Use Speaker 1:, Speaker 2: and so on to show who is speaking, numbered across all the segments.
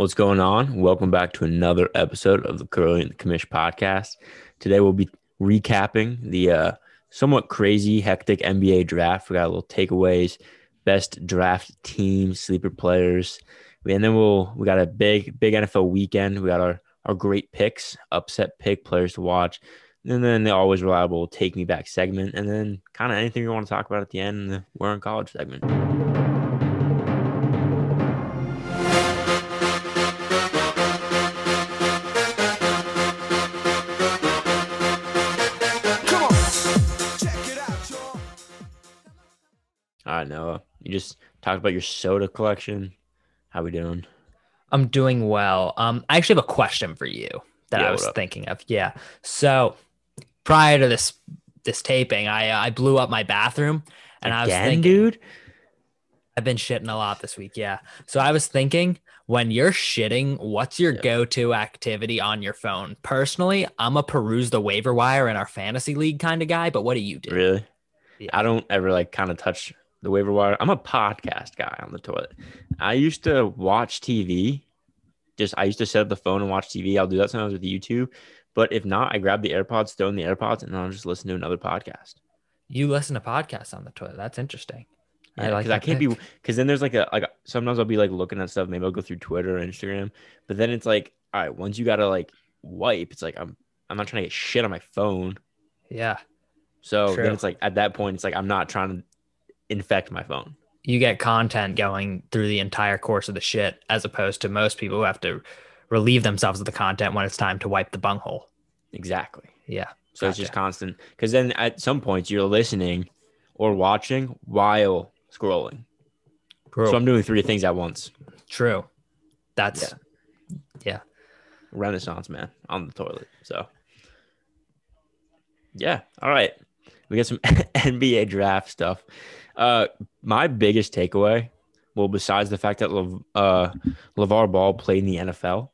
Speaker 1: What's going on? Welcome back to another episode of the Curly and the Commish podcast. Today we'll be recapping the uh, somewhat crazy, hectic NBA draft. We got a little takeaways, best draft team, sleeper players, and then we'll we got a big, big NFL weekend. We got our our great picks, upset pick players to watch, and then the always reliable take me back segment, and then kind of anything we want to talk about at the end, the we're in college segment. Right, Noah. You just talked about your soda collection. How we doing?
Speaker 2: I'm doing well. Um, I actually have a question for you that
Speaker 1: Yeah,
Speaker 2: I was thinking of. Yeah. So prior to this this taping, I uh, I blew up my bathroom, and I was
Speaker 1: Again,
Speaker 2: thinking,
Speaker 1: dude.
Speaker 2: I've been shitting a lot this week. Yeah. So I was thinking, when you're shitting, what's your
Speaker 1: Yeah.
Speaker 2: go-to activity on your phone? Personally, I'm a peruse the waiver wire in our fantasy league kind of guy. But what do you do?
Speaker 1: Really?
Speaker 2: Yeah.
Speaker 1: I don't ever like kind of touch the waiver wire. I'm a podcast guy on the toilet. I used to watch TV. Just I used to set up the phone and watch TV. I'll do that sometimes with YouTube. But if not, I grab the AirPods, throw in the AirPods, and then I'll just listen to another podcast.
Speaker 2: You listen to podcasts on the toilet. That's interesting. I
Speaker 1: Yeah,
Speaker 2: like
Speaker 1: because I, can't be because then there's like a like sometimes I'll be like looking at stuff. Maybe I'll go through Twitter or Instagram, but then it's like, all right, once you gotta like wipe, it's like I'm I'm not trying to get shit on my phone.
Speaker 2: Yeah.
Speaker 1: So
Speaker 2: True.
Speaker 1: then it's like at that point, it's like I'm not trying to infect my phone.
Speaker 2: you get content going through the entire course of the shit as opposed to most people who have to relieve themselves of the content when it's time to wipe the bunghole.
Speaker 1: Exactly.
Speaker 2: Yeah.
Speaker 1: So it's just constant. Because then at some points you're listening or watching while scrolling.
Speaker 2: True.
Speaker 1: So I'm doing three things at once.
Speaker 2: True. That's yeah.
Speaker 1: Renaissance man on the toilet. So yeah. All right. We got some NBA draft stuff. Uh my biggest takeaway, well, besides the fact that Lev- uh LeVar Ball played in the NFL.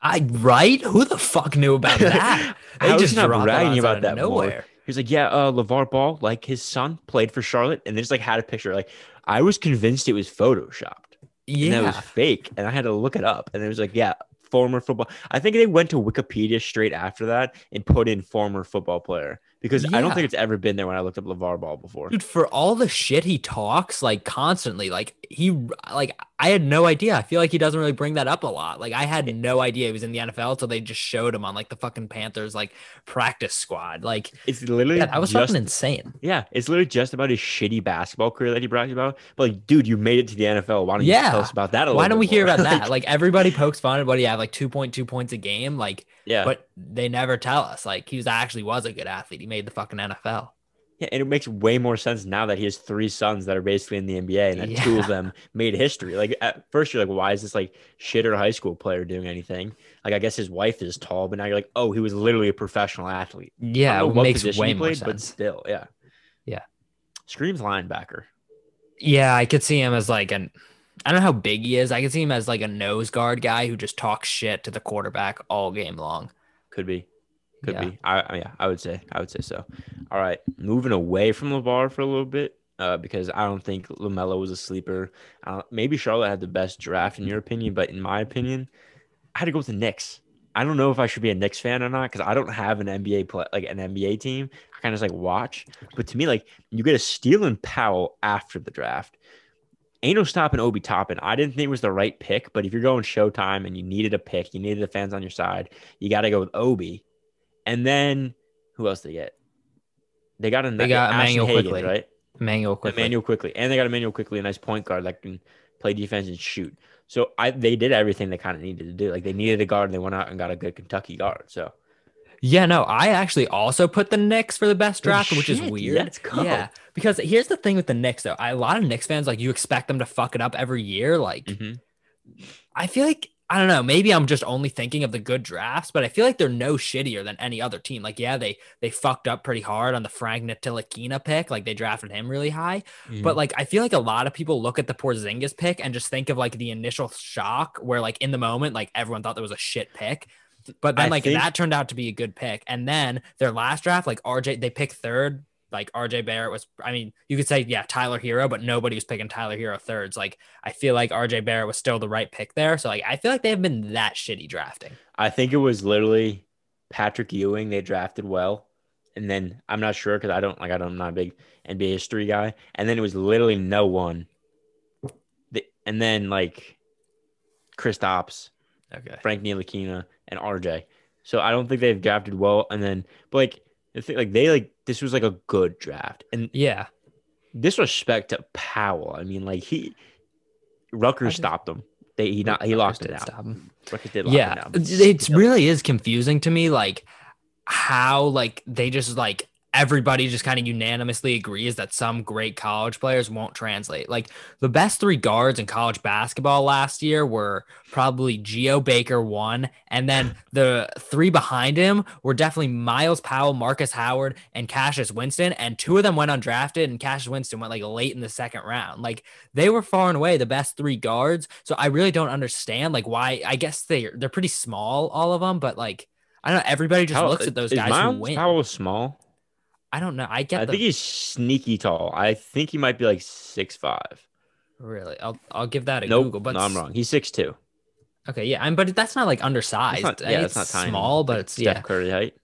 Speaker 2: I right? Who the fuck knew about that?
Speaker 1: I was
Speaker 2: just
Speaker 1: not bragging about that more.
Speaker 2: nowhere.
Speaker 1: He was like, Yeah, uh LeVar Ball, like his son, played for Charlotte, and they just like had a picture. Like I was convinced it was photoshopped. and that was fake. And I had to look it up. And it was like, yeah, former football. I think they went to Wikipedia straight after that and put in former football player because I don't think it's ever been there when I looked up LeVar Ball before.
Speaker 2: Dude, for all the shit he talks like constantly, like he like I had no idea. I feel like he doesn't really bring that up a lot. Like I had no idea he was in the NFL until they just showed him on like the fucking Panthers like practice squad. Like
Speaker 1: It's literally
Speaker 2: yeah, that was
Speaker 1: just
Speaker 2: fucking insane.
Speaker 1: yeah, it's literally just about his shitty basketball career that he bragged about. But like, dude, you made it to the NFL. Why don't you tell us about that? A
Speaker 2: Why don't we
Speaker 1: bit
Speaker 2: hear about that?
Speaker 1: Like,
Speaker 2: everybody pokes fun at what he had like 2.2 points a game, like
Speaker 1: yeah,
Speaker 2: but they never tell us like he was actually was a good athlete. He made the fucking NFL.
Speaker 1: yeah, and it makes way more sense now that he has three sons that are basically in the NBA and that two of them made history. Like at first you're like, why is this like shitter high school player doing anything? Like I guess his wife is tall, but now you're like, oh, he was literally a professional athlete.
Speaker 2: Yeah, it
Speaker 1: what
Speaker 2: makes
Speaker 1: position
Speaker 2: way
Speaker 1: he
Speaker 2: more
Speaker 1: played, But still, yeah.
Speaker 2: Yeah.
Speaker 1: Screams linebacker.
Speaker 2: Yeah, I could see him as like an I don't know how big he is. I could see him as like a nose guard guy who just talks shit to the quarterback all game long.
Speaker 1: Could be. Could
Speaker 2: Yeah.
Speaker 1: be. I yeah, I would say. I would say so. All right. Moving away from LeVar for a little bit. Uh, because I don't think Lamelo was a sleeper. Uh, maybe Charlotte had the best draft in your opinion, but in my opinion, I had to go with the Knicks. I don't know if I should be a Knicks fan or not because I don't have an NBA play like an NBA team. I kind of just like watch. But to me, like you get a steal and Powell after the draft. Ain't no stopping Obi Toppin. I didn't think it was the right pick, but if you're going Showtime and you needed a pick, you needed the fans on your side, you got to go with Obi. And then who else did they get? They got a
Speaker 2: They got Emmanuel
Speaker 1: Hagen,
Speaker 2: Quickley.
Speaker 1: right?
Speaker 2: Immanuel Quickley.
Speaker 1: Immanuel Quickley, and they got Immanuel Quickley, a nice point guard that can play defense and shoot. So I they did everything they kind of needed to do. Like they needed a guard, and they went out and got a good Kentucky guard. So
Speaker 2: Yeah, no, I actually also put the Knicks for the best draft, which is weird.
Speaker 1: let's go.
Speaker 2: Yeah, because here's the thing with the Knicks though. I, a lot of Knicks fans like you expect them to fuck it up every year. Like
Speaker 1: mhm.
Speaker 2: I feel like I don't know. Maybe I'm just only thinking of the good drafts, but I feel like they're no shittier than any other team. Like, yeah, they they fucked up pretty hard on the Frank Ntilikina pick. Like, they drafted him really high.
Speaker 1: Mm-hmm.
Speaker 2: But like, I feel like a lot of people look at the Porzingis pick and just think of like the initial shock, where like in the moment, like everyone thought that was a shit pick. But then
Speaker 1: I
Speaker 2: like
Speaker 1: think-
Speaker 2: that turned out to be a good pick. And then their last draft, like RJ, they picked third like RJ Barrett was. I mean, you could say yeah, Tyler Herro, but nobody was picking Tyler Herro thirds. Like I feel like RJ Barrett was still the right pick there. So like I feel like they have been that shitty drafting.
Speaker 1: I think it was literally Patrick Ewing. They drafted well, and then I'm not sure because I don't like I don't I'm not a big NBA history guy. And then it was literally no one. The, and then like Kristaps,
Speaker 2: Okay.
Speaker 1: Frank Ntilikina, and RJ. So I don't think they've drafted well. And then, but like the thing, like they like this was like a good draft. And
Speaker 2: Yeah.
Speaker 1: disrespect to Powell. I mean, like he Rucker
Speaker 2: just-
Speaker 1: stopped him. They he not he locked it down.
Speaker 2: stop him.
Speaker 1: Rutgers did lock
Speaker 2: yeah
Speaker 1: him down.
Speaker 2: it really is confusing to me like how like they just like everybody just kind of unanimously agrees that some great college players won't translate like the best three guards in college basketball last year were probably Geo Baker one and then the three behind him were definitely Myles Powell Marcus Howard and Cassius Winston and two of them went undrafted and Cassius Winston went like late in the second round like they were far and away the best three guards. So I really don't understand like why. I guess they they're pretty small, all of them, but like I don't know. Everybody just
Speaker 1: How-
Speaker 2: looks at those guys
Speaker 1: Myles
Speaker 2: who win.
Speaker 1: Powell was small.
Speaker 2: I don't know. I get
Speaker 1: I
Speaker 2: the
Speaker 1: think he's sneaky tall. I think he might be like six five.
Speaker 2: really. I'll I'll give that a
Speaker 1: Nope,
Speaker 2: Google. But
Speaker 1: no, I'm wrong. He's six two.
Speaker 2: Okay, yeah, I'm, but that's not like undersized.
Speaker 1: That's not, yeah, it's, not
Speaker 2: it's
Speaker 1: tiny.
Speaker 2: small, but it's
Speaker 1: Steph
Speaker 2: yeah,
Speaker 1: Curry height.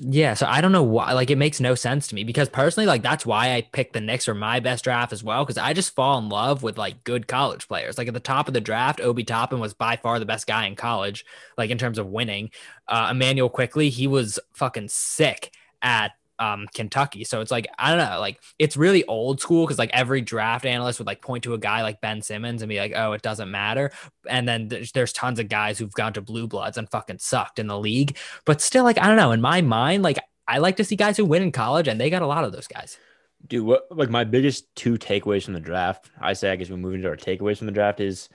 Speaker 2: yeah. So I don't know why. Like it makes no sense to me because personally, like that's why I picked the Knicks for my best draft as well because I just fall in love with like good college players. Like at the top of the draft, Obi Toppin was by far the best guy in college, like in terms of winning. Uh, Immanuel Quickley, he was fucking sick at um Kentucky. So it's like I don't know, like it's really old school because like every draft analyst would like point to a guy like Ben Simmons and be like, oh, it doesn't matter. And then there's, there's tons of guys who've gone to blue bloods and fucking sucked in the league. But still, like I don't know, in my mind, like I like to see guys who win in college, and they got a lot of those guys.
Speaker 1: Dude, what like my biggest two takeaways from the draft, I say I guess we're moving into our takeaways from the draft is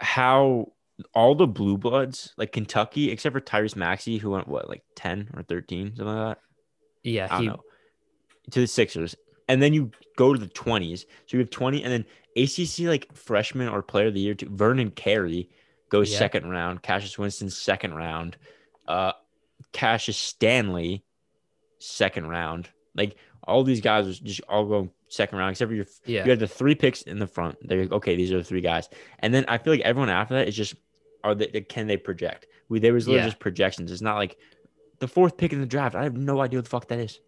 Speaker 1: how all the blue bloods, like Kentucky, except for Tyrese Maxey, who went what, like 10 or 13, something like that.
Speaker 2: Yeah, he,
Speaker 1: know. To the Sixers. And then you go to the 20s. So you have 20, and then ACC like freshman or player of the year to Vernon Carey goes
Speaker 2: Yeah.
Speaker 1: second round, Cassius Winston second round, uh Cassius Stanley second round. Like all these guys are just all going second round, except for your
Speaker 2: yeah,
Speaker 1: you had the three picks in the front. They're like, okay, these are the three guys. And then I feel like everyone after that is just are they can they project? We there was
Speaker 2: Yeah.
Speaker 1: just projections. It's not like the fourth pick in the draft. I have no idea what the fuck that is.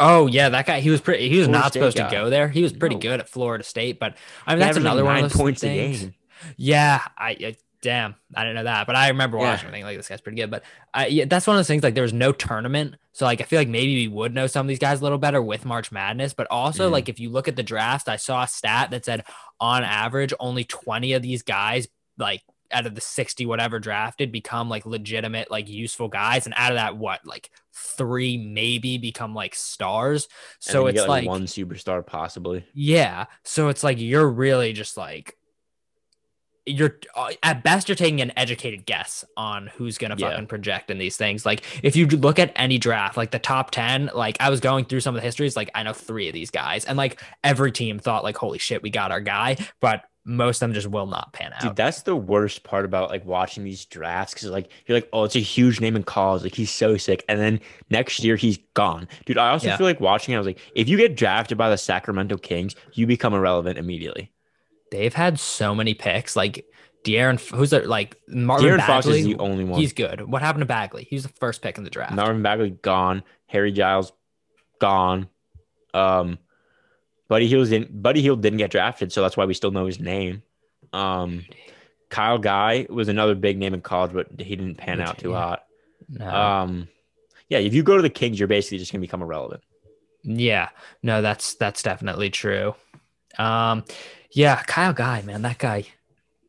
Speaker 2: Oh yeah, that guy. He was pretty. He was
Speaker 1: Florida
Speaker 2: not
Speaker 1: State
Speaker 2: supposed
Speaker 1: guy.
Speaker 2: to go there. He was pretty
Speaker 1: No.
Speaker 2: good at Florida State, but I mean
Speaker 1: He
Speaker 2: that's
Speaker 1: averaged, like,
Speaker 2: another one of those
Speaker 1: points a
Speaker 2: things.
Speaker 1: game.
Speaker 2: Yeah, I, I damn, I didn't know that, but I remember watching. I think like this guy's pretty good, but I, yeah, that's one of those things. Like there was no tournament, so like I feel like maybe we would know some of these guys a little better with March Madness. But also
Speaker 1: Mhm.
Speaker 2: like if you look at the draft, I saw a stat that said on average only twenty of these guys like out of the 60 whatever drafted become like legitimate like useful guys and out of that what like three maybe become like stars so it's
Speaker 1: get,
Speaker 2: like
Speaker 1: one superstar possibly.
Speaker 2: yeah. So it's like you're really just like you're uh, at best you're taking an educated guess on who's gonna
Speaker 1: Yeah.
Speaker 2: fucking project in these things. Like if you look at any draft, like the top ten, like I was going through some of the histories, like I know three of these guys, and like every team thought like holy shit, we got our guy, but most of them just will not pan out.
Speaker 1: Dude, that's the worst part about like watching these drafts because like you're like, oh, it's a huge name in college, like he's so sick, and then next year he's gone. Dude, I also
Speaker 2: Yeah.
Speaker 1: feel like watching. it, I was like, if you get drafted by the Sacramento Kings, you become irrelevant immediately.
Speaker 2: They've had so many picks, like De'Aaron, who's there, like Marvin
Speaker 1: De'Aaron Fox is the only one.
Speaker 2: He's good. What happened to Bagley? He was the first pick in the draft.
Speaker 1: Marvin Bagley gone. Harry Giles gone. Um, Buddy Hield didn't. Buddy Hield didn't get drafted, so that's why we still know his name. Um, Kyle Guy was another big name in college, but he didn't pan out too
Speaker 2: Yeah.
Speaker 1: hot.
Speaker 2: No.
Speaker 1: Um, yeah, if you go to the Kings, you're basically just gonna become irrelevant.
Speaker 2: Yeah, no, that's that's definitely true. Um, yeah, Kyle Guy, man, that guy,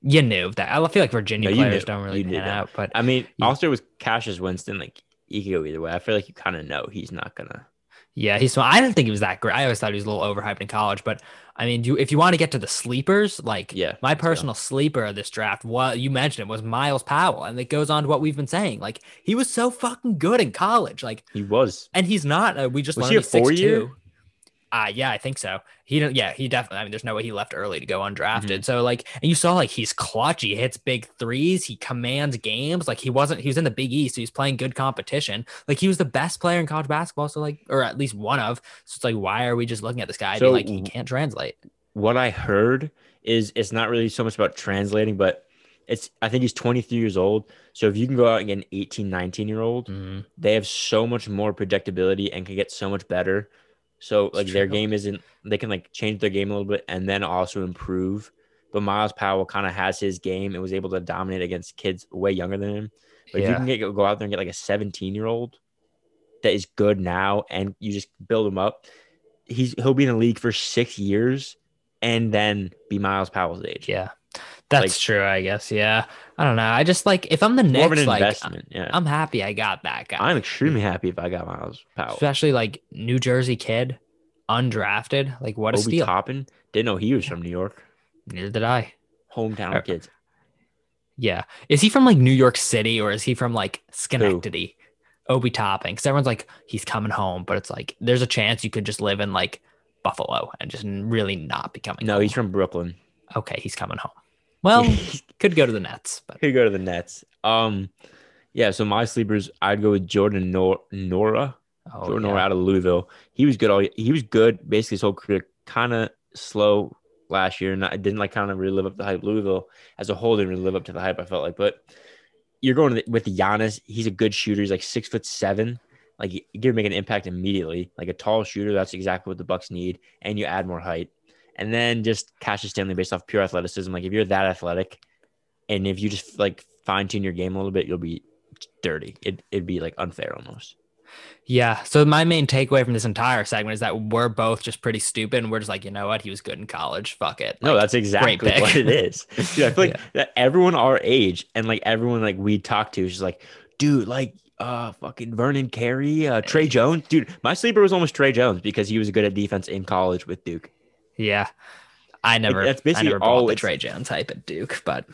Speaker 2: you knew that. I feel like Virginia
Speaker 1: No, you
Speaker 2: players
Speaker 1: knew.
Speaker 2: don't really
Speaker 1: You
Speaker 2: pan
Speaker 1: that.
Speaker 2: out, but
Speaker 1: I mean,
Speaker 2: Yeah.
Speaker 1: also with Cassius Winston, like he could go either way. I feel like you kind of know he's not gonna.
Speaker 2: Yeah, he's. I didn't think he was that great. I always thought he was a little overhyped in college, but I mean, you if you want to get to the sleepers, like
Speaker 1: Yeah,
Speaker 2: my personal sleeper of this draft, what you mentioned it was Myles Powell, and it goes on to what we've been saying. Like he was so fucking good in college, like,
Speaker 1: He was.
Speaker 2: and he's not. Uh, we just
Speaker 1: Was
Speaker 2: learned
Speaker 1: he a
Speaker 2: he's 6'2". Uh yeah, I think so. He don't yeah, he definitely I mean there's no way he left early to go undrafted.
Speaker 1: Mm-hmm.
Speaker 2: So like and you saw like he's clutch, he hits big threes, he commands games. Like he wasn't he was in the big east, so he's playing good competition. Like he was the best player in college basketball, so like or at least one of. So it's like why are we just looking at this guy
Speaker 1: So-
Speaker 2: like he can't translate?
Speaker 1: What I heard is it's not really so much about translating, but it's I think he's 23 years old. So if you can go out and get an 18, 19 year old,
Speaker 2: Mhm.
Speaker 1: they have so much more predictability and can get so much better. So like their game isn't they can like change their game a little bit and then also improve. But Myles Powell kind of has his game and was able to dominate against kids way younger than him. But if you can get go out there and get like a 17 year old that is good now and you just build him up, he's he'll be in the league for six years and then be Myles Powell's age.
Speaker 2: Yeah. That's
Speaker 1: Like-
Speaker 2: true, I guess. Yeah. I don't know. I just like if I'm the Knicks, like
Speaker 1: investment. yeah.
Speaker 2: I'm happy I got that guy.
Speaker 1: I'm extremely happy if I got Myles Powell.
Speaker 2: Especially like New Jersey kid, undrafted. Like what a
Speaker 1: Obi
Speaker 2: steal.
Speaker 1: Toppin. Didn't know he was from New York.
Speaker 2: Neither did I.
Speaker 1: Hometown
Speaker 2: Uh,
Speaker 1: kids.
Speaker 2: Yeah. Is he from like New York City or is he from like Schenectady? Obi Toppin. Because everyone's like, he's coming home, but it's like there's a chance you could just live in like Buffalo and just really not be coming
Speaker 1: No,
Speaker 2: home.
Speaker 1: he's from Brooklyn.
Speaker 2: okay, he's coming home. Well, could go to the Nets, but
Speaker 1: Could go to the Nets. Um, yeah. So my sleepers, I'd go with Jordan Nor- Nwora.
Speaker 2: oh,
Speaker 1: Jordan
Speaker 2: yeah.
Speaker 1: Nwora out of Louisville. He was good. All he was good basically his whole career. Kind of slow last year, and I didn't like kind of really live up to the hype. Louisville as a whole didn't really live up to the hype. I felt like, but you're going the, with Giannis. He's a good shooter. He's like six foot seven. Like you you can make an impact immediately. Like a tall shooter, that's exactly what the Bucks need. And you add more height, and then just Cassius Stanley based off pure athleticism. Like if you're that athletic, and if you just like fine tune your game a little bit, you'll be dirty. It it'd be like unfair almost.
Speaker 2: Yeah. So my main takeaway from this entire segment is that we're both just pretty stupid and we're just like, you know what? He was good in college. Fuck it.
Speaker 1: No,
Speaker 2: Like,
Speaker 1: that's exactly what it is. Dude, I feel like
Speaker 2: Yeah.
Speaker 1: that everyone our age and like everyone like we talk to is just like, dude, like uh fucking Vernon Carey, uh Tre Jones. Dude, my sleeper was almost Tre Jones because he was good at defense in college with Duke.
Speaker 2: Yeah. I never,
Speaker 1: that's
Speaker 2: I
Speaker 1: basically
Speaker 2: never
Speaker 1: all
Speaker 2: bought the Tre Jones hype at Duke, but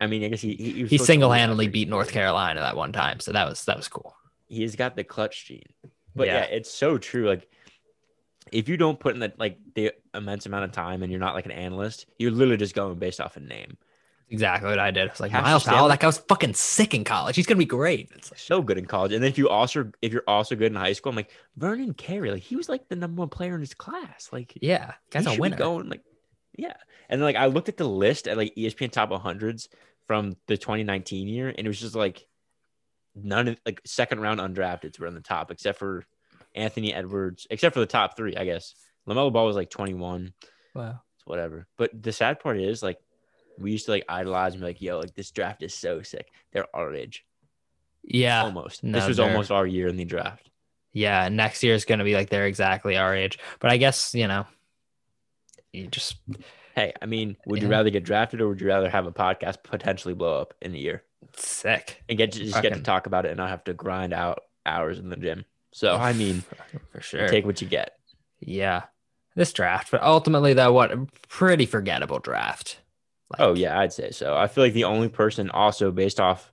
Speaker 1: I mean, I guess he he,
Speaker 2: he
Speaker 1: be
Speaker 2: single handedly beat. North Carolina that one time. So that was, that was cool.
Speaker 1: He's got the clutch gene. But yeah.
Speaker 2: Yeah.
Speaker 1: it's so true. Like if you don't put in that like the immense amount of time and you're not like an analyst, you're literally just going based off a name.
Speaker 2: Exactly what I did. It's like
Speaker 1: Cassius
Speaker 2: Myles Powell, that guy was fucking sick in college. He's gonna be great. It's like,
Speaker 1: so good in college. And then if you also if you're also good in high school, I'm like Vernon Carey, like he was like the number one player in his class. Like
Speaker 2: yeah, guy's a winner.
Speaker 1: Going like yeah. And then like I looked at the list at like ESPN top 100s from the 2019 year, and it was just like none of like second round undrafteds were in the top except for Anthony Edwards, except for the top three, I guess. Lamelo Ball was like 21,
Speaker 2: Wow.
Speaker 1: it's whatever. But the sad part is like we used to like idolize and be like, yo, like this draft is so sick. They're our age.
Speaker 2: Yeah.
Speaker 1: almost.
Speaker 2: no,
Speaker 1: this was almost our year in the draft.
Speaker 2: Yeah. Next year is gonna be like they're exactly our age. But I guess, you know, you just
Speaker 1: Hey, I mean, would you rather get drafted or would you rather have a podcast potentially blow up in a year
Speaker 2: sick.
Speaker 1: and get to just get to talk about it and not have to grind out hours in the gym? So I mean,
Speaker 2: for sure.
Speaker 1: take what you get.
Speaker 2: yeah. This draft, but ultimately though, what a pretty forgettable draft. Like,
Speaker 1: Oh yeah, I'd say so. I feel like the only person also based off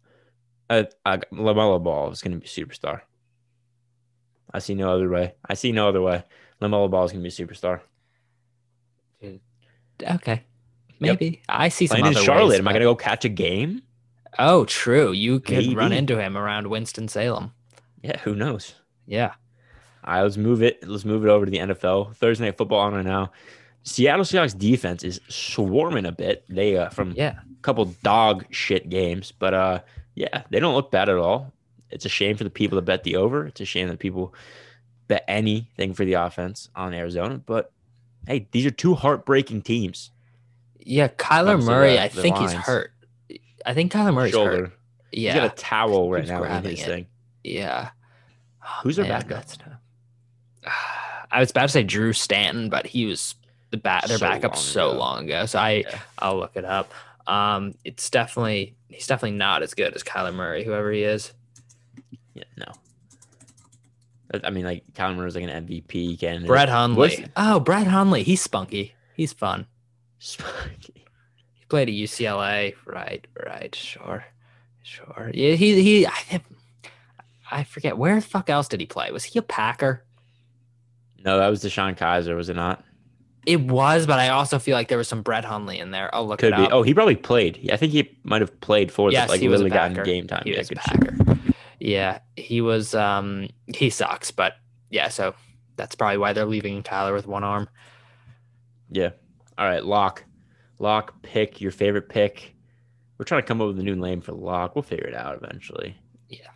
Speaker 1: uh, uh Lamelo Ball is going to be superstar. I see no other way. I see no other way. Lamelo Ball is going to be a superstar.
Speaker 2: Okay. Maybe. I see some
Speaker 1: Playing in Charlotte,
Speaker 2: ways,
Speaker 1: am I going to go catch a game?
Speaker 2: Oh, true. You could run into him around Winston Salem.
Speaker 1: Yeah, who knows?
Speaker 2: Yeah.
Speaker 1: All right, let's move it. Let's move it over to the NFL. Thursday night football on right now. Seattle Seahawks defense is swarming a bit. They uh, from
Speaker 2: Yeah.
Speaker 1: a couple dog shit games, but uh, yeah, they don't look bad at all. It's a shame for the people that bet the over. It's a shame that people bet anything for the offense on Arizona. But hey, these are two heartbreaking teams.
Speaker 2: Yeah. Kyler Murray,
Speaker 1: the-
Speaker 2: I
Speaker 1: the
Speaker 2: think he's hurt. I think Kyler Murray's
Speaker 1: Shoulder.
Speaker 2: hurt.
Speaker 1: He's
Speaker 2: Yeah.
Speaker 1: got a towel right
Speaker 2: Keeps
Speaker 1: now in
Speaker 2: grabbing
Speaker 1: his
Speaker 2: it.
Speaker 1: thing.
Speaker 2: yeah.
Speaker 1: Who's their
Speaker 2: Man,
Speaker 1: backup?
Speaker 2: I was about to say Drew Stanton, but he was the bat their
Speaker 1: So
Speaker 2: backup
Speaker 1: long
Speaker 2: so
Speaker 1: ago.
Speaker 2: long ago. So I
Speaker 1: Yeah.
Speaker 2: I'll look it up. Um, it's definitely he's definitely not as good as Kyler Murray, whoever he is.
Speaker 1: Yeah, no. I mean, like Kyler Murray's like an MVP candidate.
Speaker 2: Brett
Speaker 1: What's-
Speaker 2: Hundley. Oh, Brett Hundley. He's spunky. He's fun.
Speaker 1: Spunky.
Speaker 2: He played at UCLA. Right, right, sure, sure. Yeah, he he. I, I forget where the fuck else did he play? Was he a Packer?
Speaker 1: No, that was DeShone Kizer, was it not?
Speaker 2: It was, but I also feel like there was some Brett Hundley in there. I'll look
Speaker 1: Could
Speaker 2: it
Speaker 1: be.
Speaker 2: up.
Speaker 1: Oh, he probably played. I think he might have played for
Speaker 2: yes,
Speaker 1: the like
Speaker 2: he was a
Speaker 1: gotten game time.
Speaker 2: He
Speaker 1: Yeah,
Speaker 2: was a
Speaker 1: good shit.
Speaker 2: Yeah, he was. Um, he sucks, but yeah, so that's probably why they're leaving Kyler with one arm.
Speaker 1: Yeah. All right, lock. Lock pick your favorite pick. We're trying to come up with a new name for lock. We'll figure it out eventually.
Speaker 2: Yeah.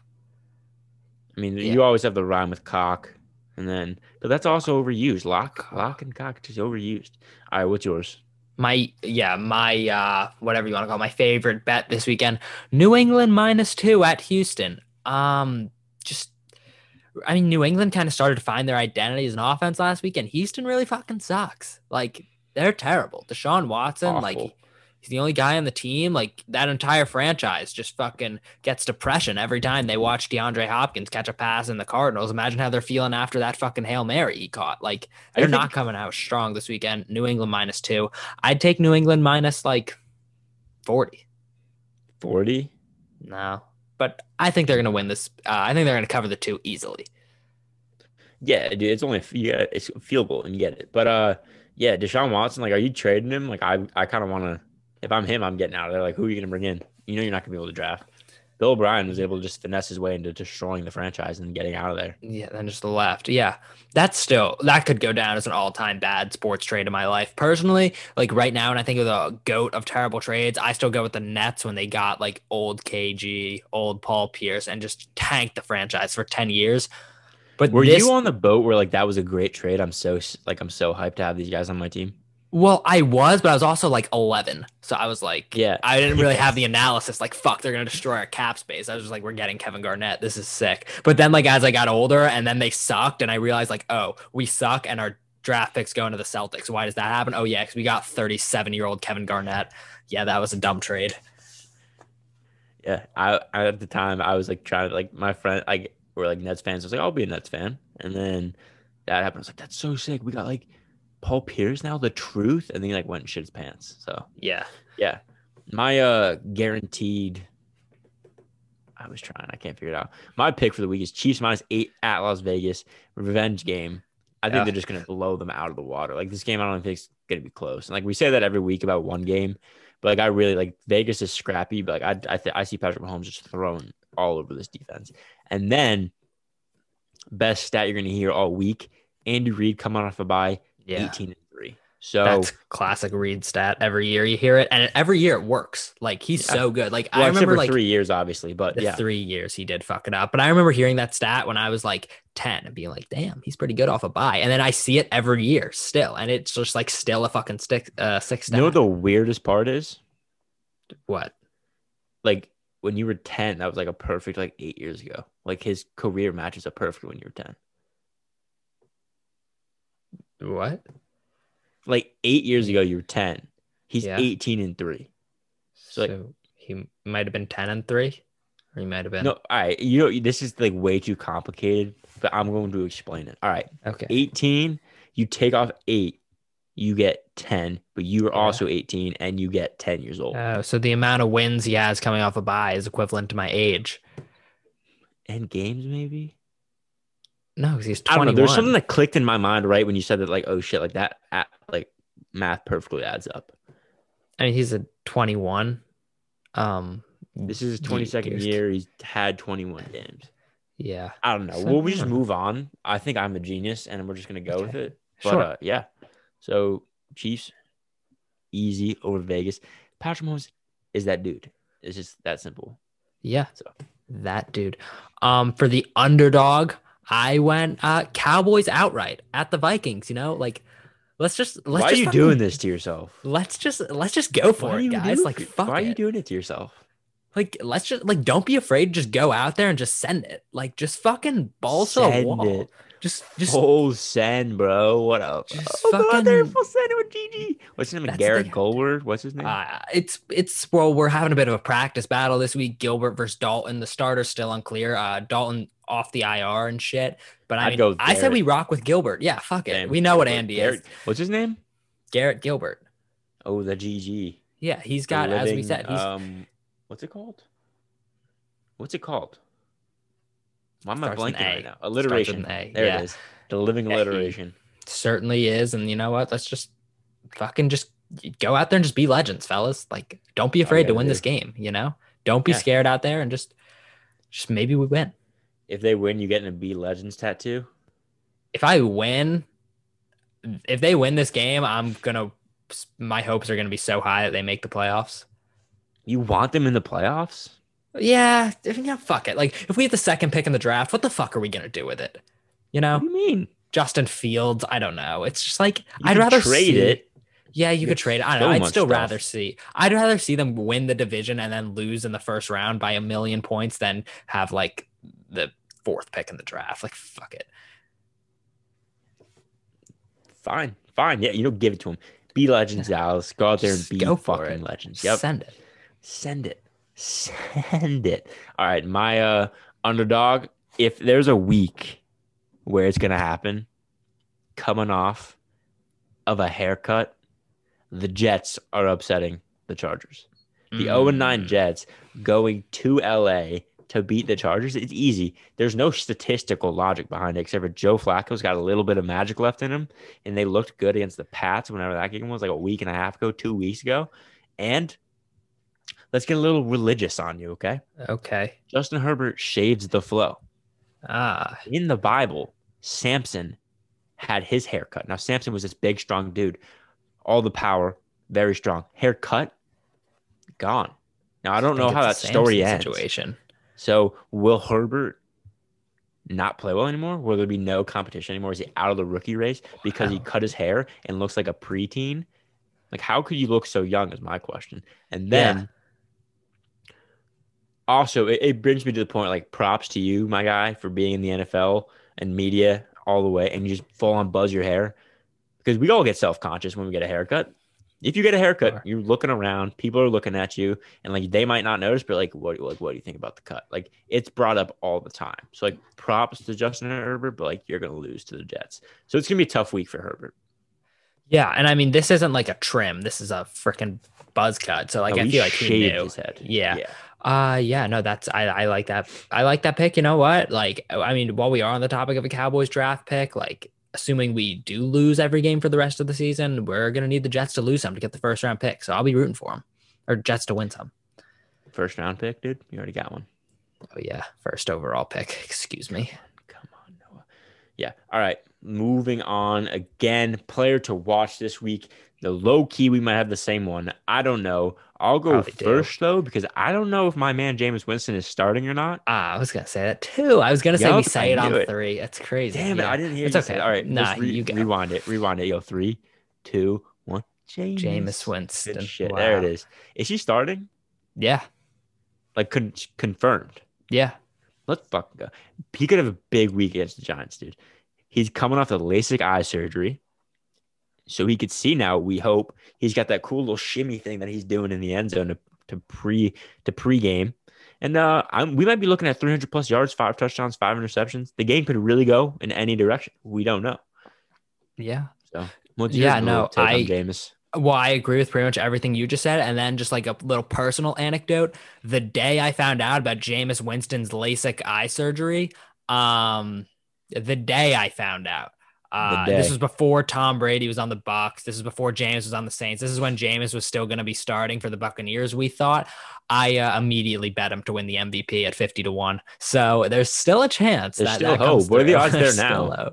Speaker 1: I mean,
Speaker 2: Yeah.
Speaker 1: you always have the rhyme with cock, and then, but that's also overused. Lock, lock, and cock just overused. All right, what's yours?
Speaker 2: My yeah, my uh, whatever you want to call it, my favorite bet this weekend: New England minus two at Houston. Um, just. I mean, New England kind of started to find their identity as an offense last week, and Houston really fucking sucks. Like they're terrible. Deshaun Watson, like
Speaker 1: Awful.
Speaker 2: He's the only guy on the team. Like that entire franchise just fucking gets depression every time they watch DeAndre Hopkins catch a pass in the Cardinals. Imagine how they're feeling after that fucking Hail Mary he caught. Like they're
Speaker 1: think-
Speaker 2: not coming out strong this weekend. New England minus two. I'd take New England minus like 40.
Speaker 1: 40?
Speaker 2: No. But I think they're gonna win this. Uh, I think they're gonna cover the two easily.
Speaker 1: Yeah, dude, it's only yeah, it's a field goal and you get it. But uh, yeah, Deshaun Watson, like, are you trading him? Like, I I kind of want to. If I'm him, I'm getting out of there. Like, who are you gonna bring in? You know, you're not gonna be able to draft. Bill O'Brien was able to just finesse his way into destroying the franchise and getting out of there.
Speaker 2: Yeah, then just the left. Yeah, that's still that could go down as an all-time bad sports trade in my life. Personally, like right now, and I think of the goat of terrible trades, I still go with the Nets when they got like old KG, old Paul Pierce, and just tanked the franchise for ten years. But
Speaker 1: Were
Speaker 2: this,
Speaker 1: you on the boat where like that was a great trade? I'm so like I'm so hyped to have these guys on my team.
Speaker 2: Well, I was, but I was also like eleven, so I was like,
Speaker 1: Yeah,
Speaker 2: I didn't really have the analysis. Like, fuck, they're gonna destroy our cap space. I was just like, we're getting Kevin Garnett. This is sick. But then, like, as I got older, and then they sucked, and I realized, like, oh, we suck, and our draft picks going to the Celtics. Why does that happen? Oh yeah, because we got 37 year old Kevin Garnett. Yeah, that was a dumb trade.
Speaker 1: yeah. I, I at the time I was like trying to like my friend like were like Nets fans. I was like, I'll be a Nets fan, and then that happened. I was like, that's so sick. We got like Paul Pierce now, the truth, and then he like went and shit his pants. So
Speaker 2: Yeah,
Speaker 1: Yeah. My uh guaranteed I was trying, I can't figure it out. My pick for the week is Chiefs minus eight at Las Vegas. Revenge game. I think
Speaker 2: Yeah.
Speaker 1: they're just gonna blow them out of the water. Like this game, I don't think it's gonna be close. And like we say that every week about one game, but like I really like Vegas is scrappy, but like I I, th- I see Patrick Mahomes just thrown all over this defense. And then best stat you're gonna hear all week: Andy Reid coming off a bye,
Speaker 2: yeah.
Speaker 1: 18 and three. So
Speaker 2: That's classic Reid stat. Every year you hear it, and every year it works. Like he's
Speaker 1: Yeah.
Speaker 2: so good. Like
Speaker 1: well,
Speaker 2: I remember,
Speaker 1: for
Speaker 2: like
Speaker 1: three years, obviously, but yeah,
Speaker 2: three years he did fuck it up. But I remember hearing that stat when I was like 10 and being like, damn, he's pretty good off a bye. And then I see it every year still. And it's just like still a fucking stick uh six stat.
Speaker 1: You know what the weirdest part is?
Speaker 2: what?
Speaker 1: Like when you were 10, that was like a perfect like eight years ago. Like his career matches up perfectly when you were 10.
Speaker 2: What?
Speaker 1: Like eight years ago, you were 10. He's
Speaker 2: Yeah.
Speaker 1: 18 and three.
Speaker 2: So,
Speaker 1: like-
Speaker 2: he might have been 10 and 3. Or he might have been.
Speaker 1: No, all right. You know, this is like way too complicated, but I'm going to explain it. All right.
Speaker 2: Okay.
Speaker 1: 18, you take off eight, you get 10, but you are
Speaker 2: Yeah.
Speaker 1: also 18 and you get 10 years old.
Speaker 2: Oh, so the amount of wins he has coming off a bye is equivalent to my age.
Speaker 1: and games, maybe?
Speaker 2: No, because he's
Speaker 1: I don't know. There's something that clicked in my mind right when you said that, like, oh shit, like that, like math perfectly adds up.
Speaker 2: I mean, he's a 21. Um,
Speaker 1: This is his 22nd
Speaker 2: years.
Speaker 1: year. He's had 21 games.
Speaker 2: yeah.
Speaker 1: I don't know.
Speaker 2: So,
Speaker 1: Will we just move on? I think I'm a genius, and we're just gonna go with it. But
Speaker 2: Sure.
Speaker 1: uh, yeah. So Chiefs, easy over Vegas. Patrick Mahomes is that dude. It's just that simple.
Speaker 2: Yeah.
Speaker 1: So-
Speaker 2: That dude. Um, for the underdog, I went uh Cowboys outright at the Vikings, you know? Like let's just let's
Speaker 1: Why are you
Speaker 2: fucking-
Speaker 1: doing this to yourself?
Speaker 2: Let's just let's just go for it, guys. Like fuck
Speaker 1: Why are you doing it to yourself?
Speaker 2: Like let's just like don't be afraid, just go out there and just send it. Like just fucking balls to the wall.
Speaker 1: it.
Speaker 2: Just just
Speaker 1: Full send, bro. What up?
Speaker 2: Just
Speaker 1: oh, go out there, full send with GG. What's his name? Garrett. Goldberg. What's his name?
Speaker 2: Uh, it's it's well, we're having a bit of a practice battle this week. Gilbert versus Dalton. The starter's still unclear. Uh, Dalton off the IR and shit. But I
Speaker 1: I'd
Speaker 2: mean, I said we rock with Gilbert. Yeah, fuck it.
Speaker 1: Damn,
Speaker 2: we know what Andy
Speaker 1: Garrett-
Speaker 2: is.
Speaker 1: What's his name?
Speaker 2: Garrett Gilbert.
Speaker 1: Oh, the GG.
Speaker 2: Yeah, he's got as we said. He's
Speaker 1: um, what's it called? What's it called? Why am I blanking
Speaker 2: an
Speaker 1: right now? Alliteration.
Speaker 2: A,
Speaker 1: There
Speaker 2: yeah.
Speaker 1: it is. The living alliteration.
Speaker 2: certainly is. And you know what? Let's just fucking just go out there and just be legends, fellas. Like, don't be afraid to win
Speaker 1: dude.
Speaker 2: this game. You know, don't be
Speaker 1: Yeah.
Speaker 2: scared out there and just, just maybe we win.
Speaker 1: If they win, you getting a B Legends tattoo.
Speaker 2: If I win, if they win this game, I'm gonna. My hopes are gonna be so high that they make the playoffs.
Speaker 1: You want them in the playoffs?
Speaker 2: Yeah, yeah, fuck it. Like, if we have the second pick in the draft, what the fuck are we gonna do with it? You know,
Speaker 1: What do you mean?
Speaker 2: Justin Fields. I don't know. It's just like
Speaker 1: You
Speaker 2: I'd rather
Speaker 1: trade
Speaker 2: see-
Speaker 1: it.
Speaker 2: Yeah, you could trade. it. I don't
Speaker 1: so
Speaker 2: know. I'd still
Speaker 1: stuff.
Speaker 2: rather see. I'd rather see them win the division and then lose in the first round by a million points than have like the fourth pick in the draft. Like fuck it.
Speaker 1: Fine, fine. Yeah, you don't give it to him. Be legends, Dallas. Go out there and be fucking legends. Yep.
Speaker 2: Send it.
Speaker 1: Send it. Send it. All right, my uh underdog. If there's a week where it's gonna happen, coming off of a haircut, the Jets are upsetting the Chargers. The 0 and 9
Speaker 2: Mm.
Speaker 1: Jets going to LA to beat the Chargers. It's easy. There's no statistical logic behind it, except for Joe Flacco's got a little bit of magic left in him, and they looked good against the Pats whenever that game was like a week and a half ago, two weeks ago. And let's get a little religious on you, okay?
Speaker 2: Okay.
Speaker 1: Justin Herbert shaves the flow.
Speaker 2: Ah,
Speaker 1: In the Bible, Samson had his haircut. Now, Samson was this big, strong dude, all the power, very strong. Haircut, gone. Now, I don't know how that story ends.
Speaker 2: Situation.
Speaker 1: So, will Herbert not play well anymore? Will there be no competition anymore? Is he out of the rookie race because he cut his hair and looks like a preteen? Like, how could you look so young? Is my question. And
Speaker 2: Yeah.
Speaker 1: Also, it, it brings me to the point like, props to you, my guy, for being in the NFL and media all the way, and you just full on buzz your hair because we all get self conscious when we get a haircut. If you get a haircut,
Speaker 2: Sure.
Speaker 1: you're looking around, people are looking at you, and like they might not notice, but like, what, like, what do you think about the cut? Like, it's brought up all the time. So like, props to Justin Herbert, but like, you're gonna lose to the Jets, so it's gonna be a tough week for Herbert.
Speaker 2: Yeah, and I mean this isn't like a trim. This is a freaking buzz cut. So like
Speaker 1: Oh,
Speaker 2: I feel like he knew.
Speaker 1: his head.
Speaker 2: Yeah.
Speaker 1: yeah.
Speaker 2: Uh yeah, no, that's I, I like that. I like that pick. You know what? Like I mean, while we are on the topic of a Cowboys draft pick, like assuming we do lose every game for the rest of the season, we're gonna need the Jets to lose some to get the first round pick. So I'll be rooting for them. Or Jets to win some.
Speaker 1: First round pick, dude. You already got one.
Speaker 2: Oh yeah, first overall pick. Excuse me.
Speaker 1: Come on, Noah. Yeah. All right. Moving on again. Player to watch this week. The low key, we might have the same one. I don't know. I'll go
Speaker 2: Probably do.
Speaker 1: first though, because I don't know if my man James Winston is starting or not.
Speaker 2: Ah, I was gonna say that too. I was gonna say we say it on
Speaker 1: it.
Speaker 2: three. It's crazy.
Speaker 1: Damn it,
Speaker 2: Yeah.
Speaker 1: I didn't hear
Speaker 2: It's okay.
Speaker 1: say it. All right,
Speaker 2: Nah,
Speaker 1: re-
Speaker 2: you go.
Speaker 1: rewind it. Rewind it. Yo, three, two, one. James
Speaker 2: Jameis
Speaker 1: Good
Speaker 2: Winston.
Speaker 1: shit. There it
Speaker 2: is.
Speaker 1: Is. Is she starting?
Speaker 2: Yeah.
Speaker 1: Like con- confirmed.
Speaker 2: Yeah.
Speaker 1: Let's fucking go. He could have a big week against the Giants, dude. He's coming off the LASIK eye surgery. So he could see now, we hope. He's got that cool little shimmy thing that he's doing in the end zone to, to pre to pregame. And uh I'm, we might be looking at 300 plus yards, five touchdowns, five interceptions. The game could really go in any direction. We don't know.
Speaker 2: Yeah.
Speaker 1: So
Speaker 2: Yeah, no, I-
Speaker 1: Jameis?
Speaker 2: Well, I agree with pretty much everything you just said. And then just like a little personal anecdote. The day I found out about Jameis Winston's LASIK eye surgery, um, the day I found out. Uh, this was before Tom Brady was on the Bucks. This is before James was on the Saints. This is when James was still going to be starting for the Buccaneers. We thought I uh, immediately bet him to win the MVP at fifty to one. So there's still a chance.
Speaker 1: There's
Speaker 2: that,
Speaker 1: still
Speaker 2: that
Speaker 1: hope. What are the odds there now?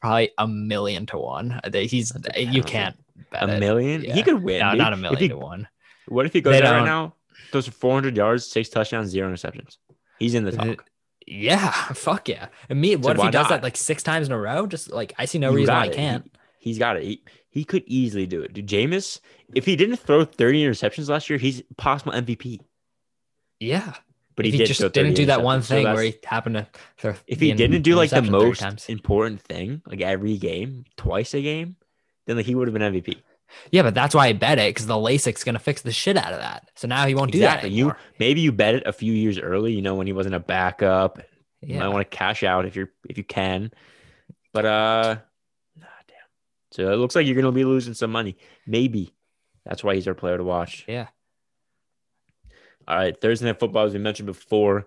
Speaker 2: Probably a million to one. He's you can't bet
Speaker 1: A million?
Speaker 2: yeah.
Speaker 1: He could win.
Speaker 2: No,
Speaker 1: dude.
Speaker 2: not a million
Speaker 1: he-
Speaker 2: to one.
Speaker 1: What if he goes
Speaker 2: They
Speaker 1: out right now? Those are 400 yards, six touchdowns, zero interceptions. He's in the
Speaker 2: Th-
Speaker 1: talk.
Speaker 2: Yeah, fuck yeah. And me, what if he does
Speaker 1: not?
Speaker 2: that like six times in a row? Just like I see no
Speaker 1: You
Speaker 2: reason why I can't.
Speaker 1: He, has got it. He, he could easily do it. Dude, Jameis, if he didn't throw 30 interceptions last year, he's possible MVP.
Speaker 2: Yeah,
Speaker 1: But
Speaker 2: if
Speaker 1: he,
Speaker 2: he, just didn't do that one
Speaker 1: interceptions, so
Speaker 2: thing where he happened to throw.
Speaker 1: if he didn't do like the most
Speaker 2: times.
Speaker 1: important thing, like every game, twice a game, then like he would have been MVP.
Speaker 2: Yeah, but that's why I bet it because the LASIK's gonna fix the shit out of that. So now he won't
Speaker 1: Exactly.
Speaker 2: do that
Speaker 1: You maybe you bet it a few years early, you know, when he wasn't a backup. You might
Speaker 2: yeah,
Speaker 1: want to cash out if you're if you can. But uh nah, damn. So it looks like you're gonna be losing some money. Maybe. That's why he's our player to watch.
Speaker 2: yeah.
Speaker 1: All right, Thursday night football, as we mentioned before,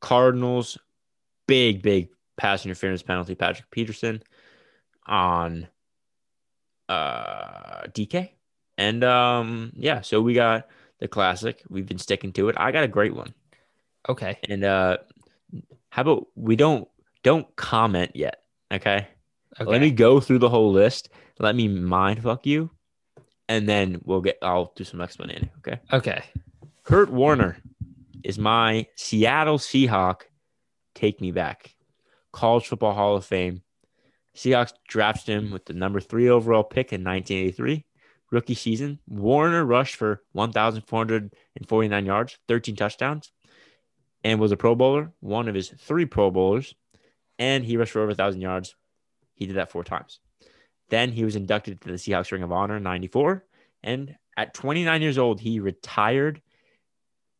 Speaker 1: Cardinals, big, big pass interference penalty, Patrick Peterson. on uh DK. And um yeah, so we got the classic. We've been sticking to it. I got a great one.
Speaker 2: Okay.
Speaker 1: And uh how about we don't don't comment yet, okay?
Speaker 2: Okay.
Speaker 1: Let me go through the whole list. Let me mind fuck you, and then we'll get. I'll do some explaining. Okay.
Speaker 2: okay.
Speaker 1: Curt Warner is my Seattle Seahawk. Take me back. College Football Hall of Fame. Seahawks drafted him with the number three overall pick in 1983. Rookie season, Warner rushed for 1,449 yards, 13 touchdowns, and was a Pro Bowler, one of his three Pro Bowlers, and he rushed for over 1,000 yards. He did that four times. Then he was inducted to the Seahawks Ring of Honor in 94. And at 29 years old, he retired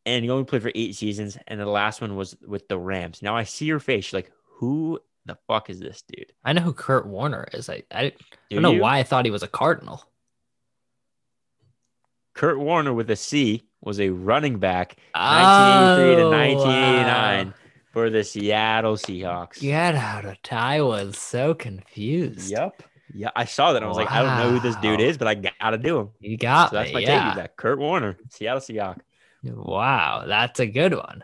Speaker 1: and he only played for eight seasons. And the last one was with the Rams. Now I see your face. Like, who the fuck is this dude?
Speaker 2: I know who Kurt Warner is. I I, I
Speaker 1: Do
Speaker 2: don't know
Speaker 1: you?
Speaker 2: why I thought he was a Cardinal.
Speaker 1: Curt Warner with a C was a running back 1983 to
Speaker 2: Oh,
Speaker 1: 1989
Speaker 2: wow.
Speaker 1: for the Seattle Seahawks.
Speaker 2: Get out of I was so confused.
Speaker 1: Yep. Yeah, I saw that. I was like, I don't know who this dude is, but I gotta do him.
Speaker 2: You got
Speaker 1: So that's
Speaker 2: me.
Speaker 1: my
Speaker 2: yeah.
Speaker 1: take. That Curt Warner, Seattle Seahawks.
Speaker 2: Wow, that's a good one.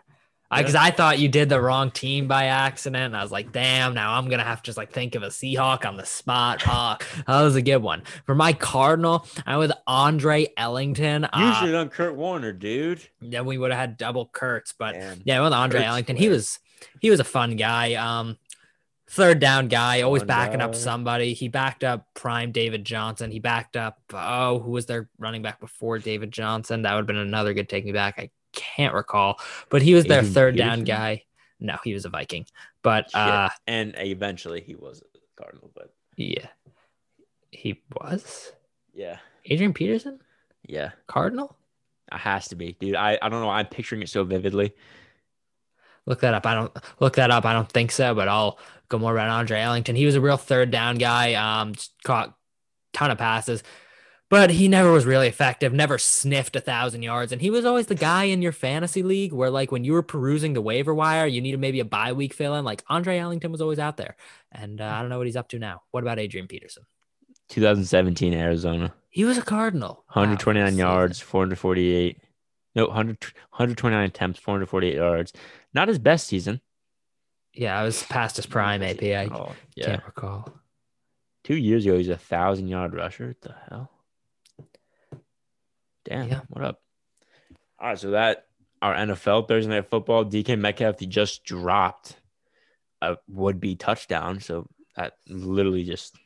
Speaker 1: Yeah.
Speaker 2: Because I thought you did the wrong team by accident. And I was like, damn, now I'm gonna have to just like think of a Seahawk on the spot. Ah, that was a good one. For my Cardinal, I with Andre Ellington. Uh,
Speaker 1: should have done Kurt Warner, dude.
Speaker 2: then we would have had double Kurtz, but
Speaker 1: Damn.
Speaker 2: yeah, with Andre
Speaker 1: Kurtz
Speaker 2: Ellington, he was he was a fun guy. Um, third down guy, always backing up somebody. He backed up prime David Johnson. He backed up oh, who was their running back before David Johnson? That would have been another good take me back. I can't recall, but he was their third down guy. No, he was a Viking, but uh,
Speaker 1: and eventually he was a Cardinal, but
Speaker 2: yeah, he was
Speaker 1: yeah,
Speaker 2: Adrian Peterson,
Speaker 1: yeah,
Speaker 2: Cardinal.
Speaker 1: it has to be, dude. I, I don't know. why I'm picturing it so vividly.
Speaker 2: Look that up. I don't look that up. I don't think so, but I'll go more about Andre Ellington. He was a real third down guy. Um, caught ton of passes, but he never was really effective. Never sniffed a thousand yards, and he was always the guy in your fantasy league where, like, when you were perusing the waiver wire, you needed maybe a bye week fill in. Like Andre Ellington was always out there, and uh, I don't know what he's up to now. What about Adrian Peterson?
Speaker 1: 2017 Arizona,
Speaker 2: He was a Cardinal. Wow,
Speaker 1: 129
Speaker 2: season.
Speaker 1: yards, 448. No, 100, 129 attempts, 448 yards. Not his best season.
Speaker 2: Yeah, I was past his prime. AP. I
Speaker 1: Oh, yeah.
Speaker 2: can't recall.
Speaker 1: Two years ago, he's a thousand yard rusher. What the hell? Damn.
Speaker 2: Yeah.
Speaker 1: What up? All right. So that our NFL Thursday night football, DK Metcalf, he just dropped a would be touchdown. So that literally just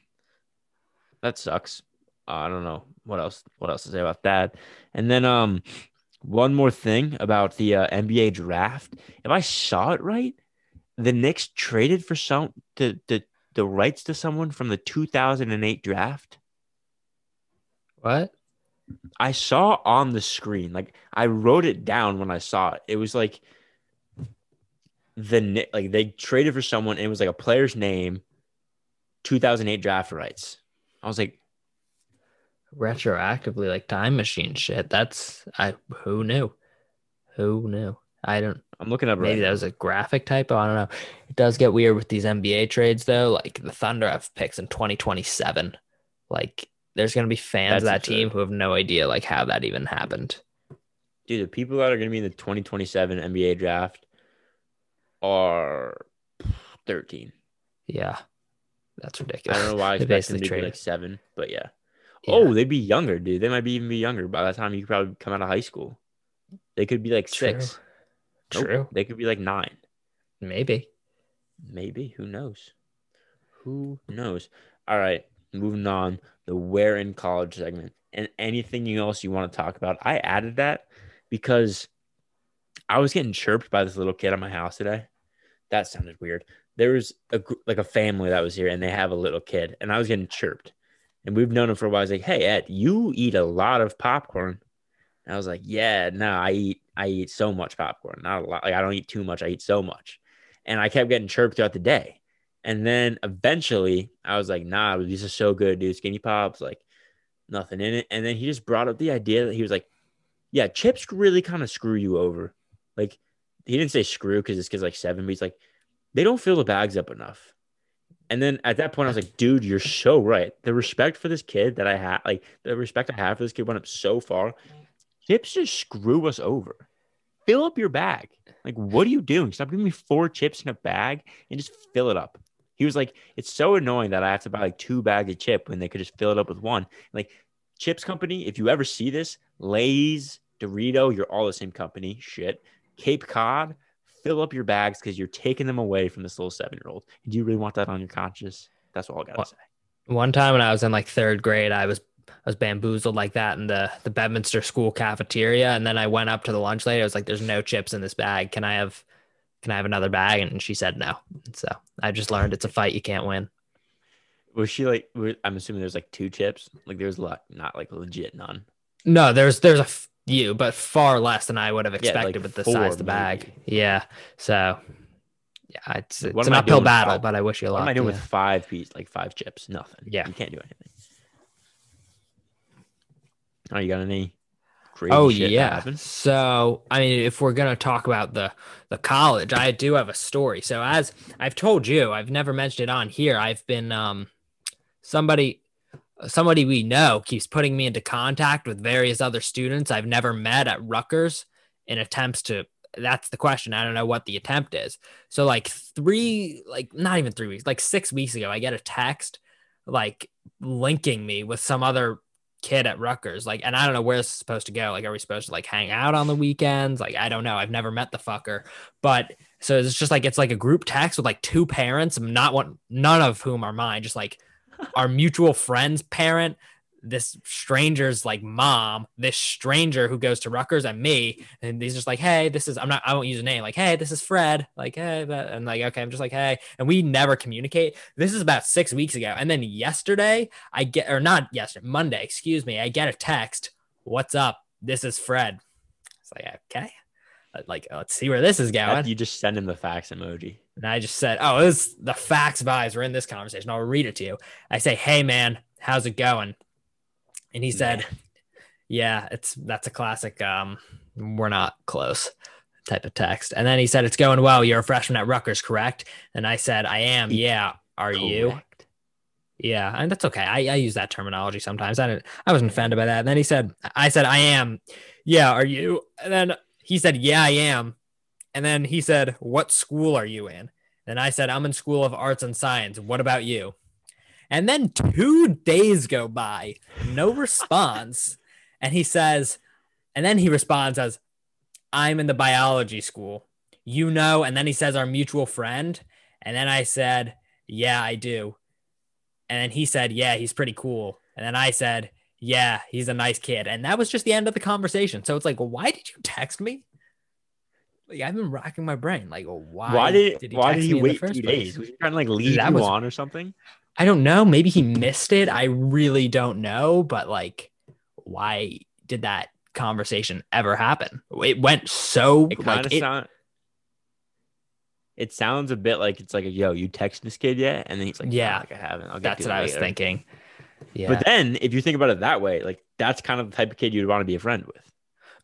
Speaker 1: that sucks. Uh, I don't know what else what else to say about that. And then um one more thing about the uh, NBA draft. If I saw it right, the Knicks traded for some the the the rights to someone from the 2008 draft.
Speaker 2: What?
Speaker 1: I saw on the screen, like I wrote it down when I saw it. It was like the like they traded for someone, and it was like a player's name, 2008 draft rights. I was like,
Speaker 2: retroactively like time machine shit. That's I who knew? Who knew? I don't
Speaker 1: I'm looking up
Speaker 2: maybe
Speaker 1: right
Speaker 2: that was a graphic typo. I don't know. It does get weird with these NBA trades though. Like the Thunder have picks in 2027. Like there's gonna be fans of that team who have no idea like how that even happened.
Speaker 1: dude. The people that are going to be in the 2027 NBA draft are 13.
Speaker 2: Yeah. That's ridiculous.
Speaker 1: I don't know why I expect them to be
Speaker 2: traded.
Speaker 1: like seven, but yeah.
Speaker 2: Yeah.
Speaker 1: Oh, they'd be younger, dude. They might be even be younger by the time you probably come out of high school. They could be like
Speaker 2: True.
Speaker 1: six. Nope,
Speaker 2: True.
Speaker 1: They could be like nine.
Speaker 2: Maybe.
Speaker 1: Maybe. Who knows? Who knows? All right. Moving on. The where in college segment. And anything else you want to talk about. I added that because I was getting chirped by this little kid at my house today. That sounded weird. There was a like a family that was here and they have a little kid and I was getting chirped. And we've known him for a while. Was like, "Hey Ed, you eat a lot of popcorn." And I was like, "Yeah, no, I eat I eat so much popcorn. Not a lot. Like I don't eat too much. I eat so much." And I kept getting chirped throughout the day. And then eventually I was like, "Nah, these are so good, dude. Skinny pops, like nothing in it." And then he just brought up the idea that he was like, "Yeah, chips really kind of screw you over." Like he didn't say screw because this kid's like seven, but he's like, they don't fill the bags up enough. And then at that point, I was like, dude, you're so right. The respect for this kid that I had, like the respect I have for this kid went up so far. Chips just screw us over. Fill up your bag. Like, what are you doing? Stop giving me four chips in a bag and just fill it up. He was like, it's so annoying that I have to buy like two bags of chip when they could just fill it up with one. Like, Chips Company, if you ever see this, Lay's, Dorito, you're all the same company. Shit. Cape Cod, fill up your bags because you're taking them away from this little seven year old. Do you really want that on your conscience? That's all I gotta
Speaker 2: Well,
Speaker 1: say.
Speaker 2: One time when I was in like third grade, I was I was bamboozled like that in the the Bedminster school cafeteria, and then I went up to the lunch lady. I was like, "There's no chips in this bag. Can I have can I have another bag?" And she said no. So I just learned it's a fight you can't win.
Speaker 1: Was she like? I'm assuming there's like two chips. Like there's like not like legit none.
Speaker 2: No, there's there's a few, but far less than I would have
Speaker 1: Yeah, like
Speaker 2: expected with the size of the bag. Yeah. So yeah, it's it's
Speaker 1: what
Speaker 2: an uphill battle, but I wish you
Speaker 1: What
Speaker 2: luck.
Speaker 1: am I doing
Speaker 2: yeah.
Speaker 1: with five piece like five chips? Nothing.
Speaker 2: Yeah.
Speaker 1: you can't do anything. Oh, you got any crazy
Speaker 2: Oh yeah. So I mean, if we're gonna talk about the the college, I do have a story. So as I've told you, I've never mentioned it on here. I've been um somebody somebody we know keeps putting me into contact with various other students I've never met at Rutgers in attempts to that's the question. I don't know what the attempt is. So like three, like not even three weeks, like six weeks ago, I get a text like linking me with some other kid at Rutgers. Like, and I don't know where this is supposed to go. Like, are we supposed to like hang out on the weekends? Like, I don't know. I've never met the fucker. But so it's just like it's like a group text with like two parents, not one, none of whom are mine, just like our mutual friend's parent, this stranger's like mom, this stranger who goes to Rutgers and me. And he's just like, hey, this is I'm not I won't use a name, like, hey, this is Fred. Like, hey, that and like, okay, I'm just like, hey. And we never communicate. This is about six weeks ago. And then yesterday, I get or not yesterday, Monday, excuse me, I get a text. What's up? This is Fred. It's like, okay. Uh, like, uh, let's see where this is going.
Speaker 1: You just send him the fax emoji.
Speaker 2: And I just said, Oh, this the facts vibes. We're in this conversation. I'll read it to you. I say, Hey man, how's it going? And he said, Yeah, it's that's a classic. Um, we're not close type of text. And then he said, It's going well. You're a freshman at Rutgers, correct? And I said, I am. Yeah. Are you?
Speaker 1: Correct.
Speaker 2: Yeah, and that's okay. I, I use that terminology sometimes. I didn't I wasn't offended by that. And then he said, I said, I am. Yeah, are you? And then he said, Yeah, I am. And then he said, What school are you in? And I said, I'm in School of Arts and Science. What about you? And then two days go by, no response. And he says, and then he responds as, I'm in the biology school. You know, and then he says, our mutual friend. And then I said, Yeah, I do. And then he said, Yeah, he's pretty cool. And then I said, Yeah, he's a nice kid. And that was just the end of the conversation. So it's like, why did you text me? Like I've been racking my brain. Like, why?
Speaker 1: Why did,
Speaker 2: he
Speaker 1: why
Speaker 2: text
Speaker 1: did he wait two days? Was he trying to like lead
Speaker 2: That
Speaker 1: you
Speaker 2: was-
Speaker 1: on or something?
Speaker 2: I don't know. Maybe he missed it. I really don't know. But like, why did that conversation ever happen? It went so
Speaker 1: It kind
Speaker 2: like
Speaker 1: of
Speaker 2: it,
Speaker 1: sound. It sounds a bit like it's like, yo, you text this kid yet? And then he's like,
Speaker 2: Yeah.
Speaker 1: yeah, like I haven't. I'll
Speaker 2: that's what
Speaker 1: it
Speaker 2: I was thinking. Yeah.
Speaker 1: But then, if you think about it that way, like that's kind of the type of kid you'd want to be a friend with.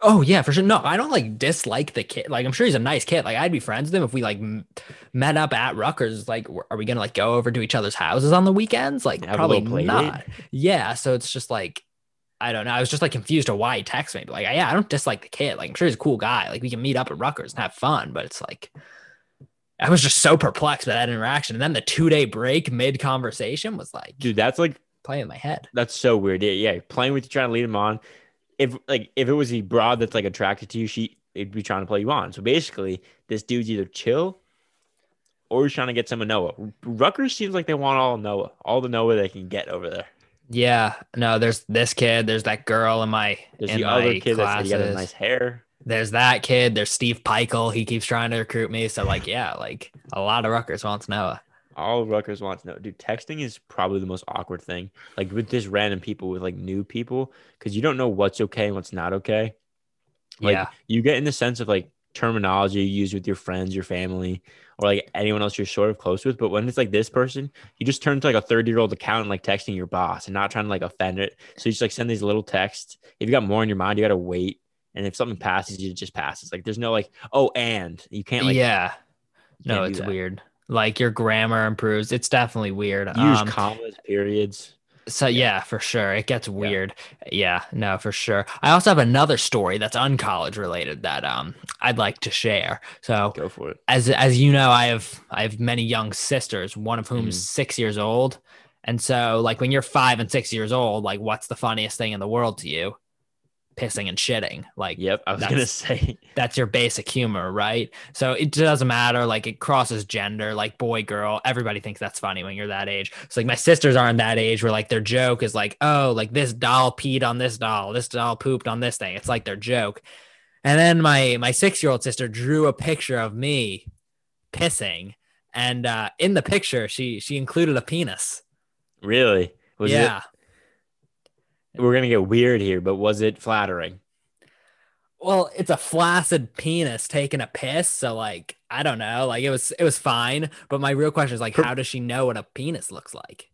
Speaker 2: Oh yeah, for sure. No, I don't like dislike the kid. Like I'm sure he's a nice kid. Like I'd be friends with him if we like m- met up at Rutgers. Like, are we gonna like go over to each other's houses on the weekends? Like
Speaker 1: Have
Speaker 2: probably not. Yeah. So it's just like I don't know. I was just like confused to why he texted me. But, like yeah, I don't dislike the kid. Like I'm sure he's a cool guy. Like we can meet up at Rutgers and have fun. But it's like I was just so perplexed by that interaction. And then the two day break mid conversation was like
Speaker 1: Dude, that's like
Speaker 2: playing in my head.
Speaker 1: that's so weird. Yeah, yeah, playing with you, trying to lead him on. If like if it was a broad that's like attracted to you, she it'd be trying to play you on. So basically, this dude's either chill or he's trying to get some of Noah. Rutgers seems like they want all Noah, all the Noah they can get over there.
Speaker 2: Yeah. No, there's this kid. There's that girl in my
Speaker 1: There's
Speaker 2: in
Speaker 1: the
Speaker 2: my
Speaker 1: other kid that's
Speaker 2: classes.
Speaker 1: got a nice hair.
Speaker 2: there's that kid. There's Steve Peichel. He keeps trying to recruit me. So like, yeah, like a lot of Rutgers wants Noah.
Speaker 1: All Rutgers wants to know, dude. Texting is probably the most awkward thing. Like with just random people, with like new people, because you don't know what's okay and what's not okay. Like,
Speaker 2: yeah,
Speaker 1: you get in the sense of like terminology you use with your friends, your family, or like anyone else you're sort of close with. But when it's like this person, you just turn to like a 30 year old account and like texting your boss and not trying to like offend it. So you just like send these little texts. If you got more in your mind, you got to wait. And if something passes, you just passes. Like there's no like, oh, and you can't like,
Speaker 2: yeah. No,
Speaker 1: can't
Speaker 2: it's weird. Like your grammar improves. It's definitely weird.
Speaker 1: Use
Speaker 2: Um,
Speaker 1: commas, periods.
Speaker 2: So yeah, for sure. It gets weird. Yeah. no, for sure. I also have another story that's uncollege related that um I'd like to share. So
Speaker 1: Go for it.
Speaker 2: as as you know, I have I have many young sisters, one of whom is
Speaker 1: Mhm.
Speaker 2: six years old. And so like when you're five and six years old, like what's the funniest thing in the world to you? Pissing and shitting. Like
Speaker 1: Yep, I was gonna say.
Speaker 2: that's your basic humor, right? So it doesn't matter. Like it crosses gender, like boy, girl. Everybody thinks that's funny when you're that age. So like my sisters aren't that age where like their joke is like, oh, like this doll peed on this doll, this doll pooped on this thing. It's like their joke. And then my my six year old sister drew a picture of me pissing, and uh, in the picture she she included a penis.
Speaker 1: Really? Was
Speaker 2: yeah.
Speaker 1: it? We're gonna get weird here, but was it flattering?
Speaker 2: Well, it's a flaccid penis taking a piss, so like I don't know, like it was it was fine. But my real question is like, how does she know what a penis looks like?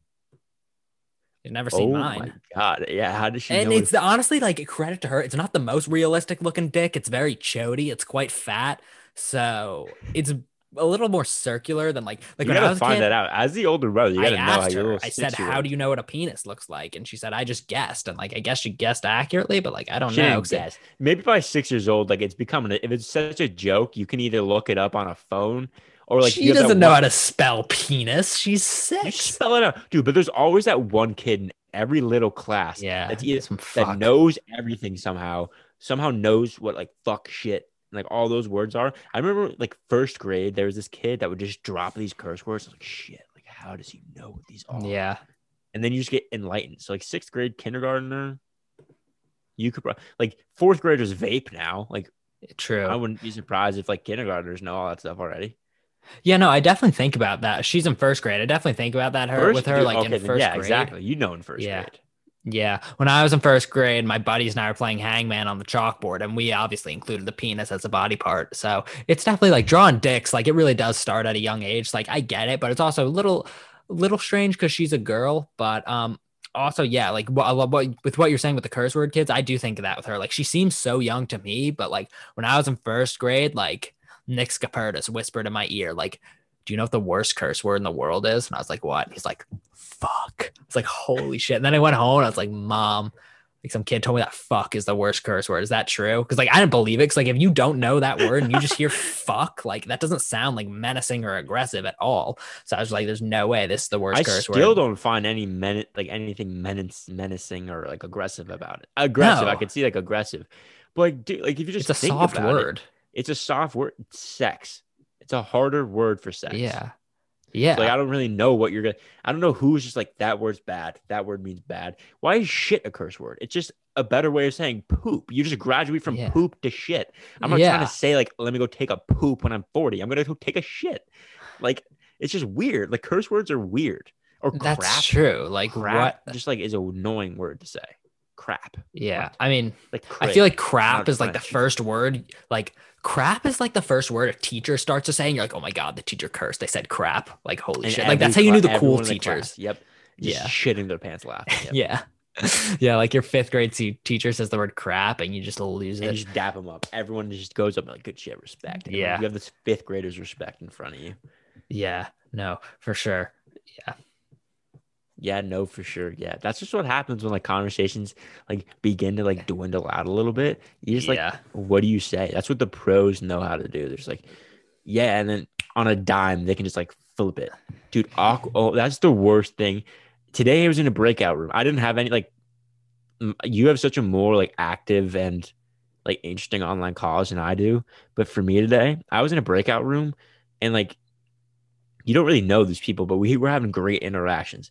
Speaker 2: You've never seen
Speaker 1: oh
Speaker 2: mine.
Speaker 1: my god! Yeah, how does she
Speaker 2: And it's honestly like credit to her. It's not the most realistic looking dick. It's very chody. It's quite fat, so it's a little more circular than like like
Speaker 1: you
Speaker 2: when I was
Speaker 1: find
Speaker 2: kid,
Speaker 1: that out. As the older brother, you
Speaker 2: I
Speaker 1: gotta know how
Speaker 2: asked
Speaker 1: your
Speaker 2: her. I said, "How do you know what a penis looks like?" And she said, "I just guessed." And like I guess she guessed accurately, but like I don't
Speaker 1: She
Speaker 2: know.
Speaker 1: didn't
Speaker 2: 'cause it-
Speaker 1: guess. Maybe by six years old, like it's becoming. A, if it's such a joke, you can either look it up on a phone or like
Speaker 2: she
Speaker 1: you have that
Speaker 2: doesn't know
Speaker 1: one-
Speaker 2: how to spell penis. She's six.
Speaker 1: spell it out, dude. But there's always that one kid in every little class
Speaker 2: Yeah,
Speaker 1: that's either,
Speaker 2: some
Speaker 1: that knows everything somehow, somehow knows what like fuck shit, like all those words are. I remember like first grade, there was this kid that would just drop these curse words. I was like, shit, like how does he know what these are?
Speaker 2: Yeah,
Speaker 1: And then you just get enlightened. So like sixth grade kindergartner, you could pro- like fourth graders vape now. Like
Speaker 2: true.
Speaker 1: I wouldn't be surprised if like kindergartners know all that stuff already.
Speaker 2: Yeah, no, I definitely think about that. She's in first grade. I definitely think about that her
Speaker 1: First-
Speaker 2: with her like
Speaker 1: okay,
Speaker 2: in first
Speaker 1: yeah,
Speaker 2: grade.
Speaker 1: exactly. You know in first
Speaker 2: Yeah.
Speaker 1: grade.
Speaker 2: Yeah, when I was in first grade, my buddies and I were playing Hangman on the chalkboard, and we obviously included the penis as a body part. So it's definitely like drawing dicks. Like it really does start at a young age. Like I get it, but it's also a little, little strange because she's a girl. But um, also yeah, like what, what with what you're saying with the curse word kids, I do think of that with her. Like she seems so young to me, but like when I was in first grade, like Nick Scapertus whispered in my ear, like, "Do you know what the worst curse word in the world is?" And I was like, "What?" He's like, "Fuck." It's like, "Holy shit!" And then I went home and I was like, "Mom." Like some kid told me that fuck is the worst curse word. Is that true? Because like I didn't believe it. Because like if you don't know that word and you just hear fuck, like that doesn't sound like menacing or aggressive at all. So I was like, "There's no way this is the worst
Speaker 1: I
Speaker 2: curse word.
Speaker 1: I still don't find any men like anything menace, menacing or like aggressive about it. Aggressive, I could see like aggressive, but like, dude, like if you just
Speaker 2: It's a soft
Speaker 1: about it,
Speaker 2: word.
Speaker 1: it's a soft word. Sex. It's a harder word for sex.
Speaker 2: Yeah, yeah.
Speaker 1: So, like I don't really know what you're gonna. I don't know who's just like that word's bad. That word means bad. Why is shit a curse word? It's just a better way of saying poop. You just graduate from
Speaker 2: Yeah.
Speaker 1: poop to shit. I'm not
Speaker 2: Yeah.
Speaker 1: trying to say like let me go take a poop when I'm 40. I'm gonna go take a shit. Like it's just weird. Like curse words are weird. Or
Speaker 2: That's true. Like
Speaker 1: crap
Speaker 2: what?
Speaker 1: just like is an annoying word to say. Crap.
Speaker 2: Yeah.
Speaker 1: What?
Speaker 2: I mean,
Speaker 1: Like
Speaker 2: I feel like crap is like the first word. Like crap is like the first word a teacher starts to say, and you're like, oh my god, the teacher cursed. They said crap. Like holy
Speaker 1: And
Speaker 2: shit. Like that's how you knew the cool
Speaker 1: the
Speaker 2: teachers.
Speaker 1: class, Yep. Just
Speaker 2: Yeah.
Speaker 1: shitting their pants laughing. Yep.
Speaker 2: Yeah. yeah, like your fifth grade te- teacher says the word crap, and you just lose
Speaker 1: And
Speaker 2: it.
Speaker 1: you just dap them up. Everyone just goes up and like, good shit, respect. Everyone-
Speaker 2: Yeah.
Speaker 1: You have this fifth graders respect in front of you.
Speaker 2: Yeah, no, for sure.
Speaker 1: Yeah, no, for sure. Yeah. That's just what happens when like conversations like begin to like dwindle out a little bit. You just like, what do you say? That's what the pros know how to do. There's like, yeah, and then on a dime, they can just like flip it. Dude, awkward. Oh, that's the worst thing. Today I was in a breakout room. I didn't have any like m- you have such a more like active and like interesting online college than I do. But for me today, I was in a breakout room and like you don't really know these people, but we were having great interactions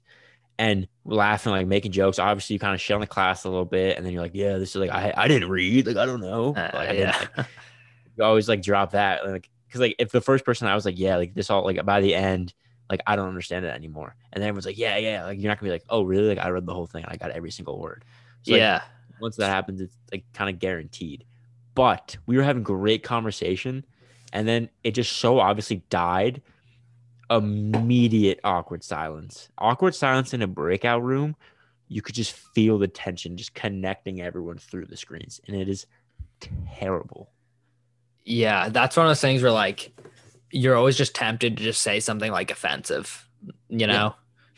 Speaker 1: and laughing, like making jokes. Obviously, you kind of shell in the class a little bit, and then you're like, "Yeah, this is like I, I didn't read, like I don't know."
Speaker 2: Uh,
Speaker 1: Like, I
Speaker 2: yeah,
Speaker 1: like, you always like drop that, like because like if the first person I was like, "Yeah, like this all like by the end, like I don't understand it anymore," and then everyone's like, "Yeah, yeah," like you're not gonna be like, "Oh, really?" Like I read the whole thing and I got every single word. So, like,
Speaker 2: yeah,
Speaker 1: once that happens, it's like kind of guaranteed. But we were having great conversation, and then it just so obviously died. Immediate awkward silence. Awkward silence in a breakout room. You could just feel the tension just connecting everyone through the screens, and it is terrible.
Speaker 2: yeah. That's one of those things where like you're always just tempted to just say something like offensive, you know,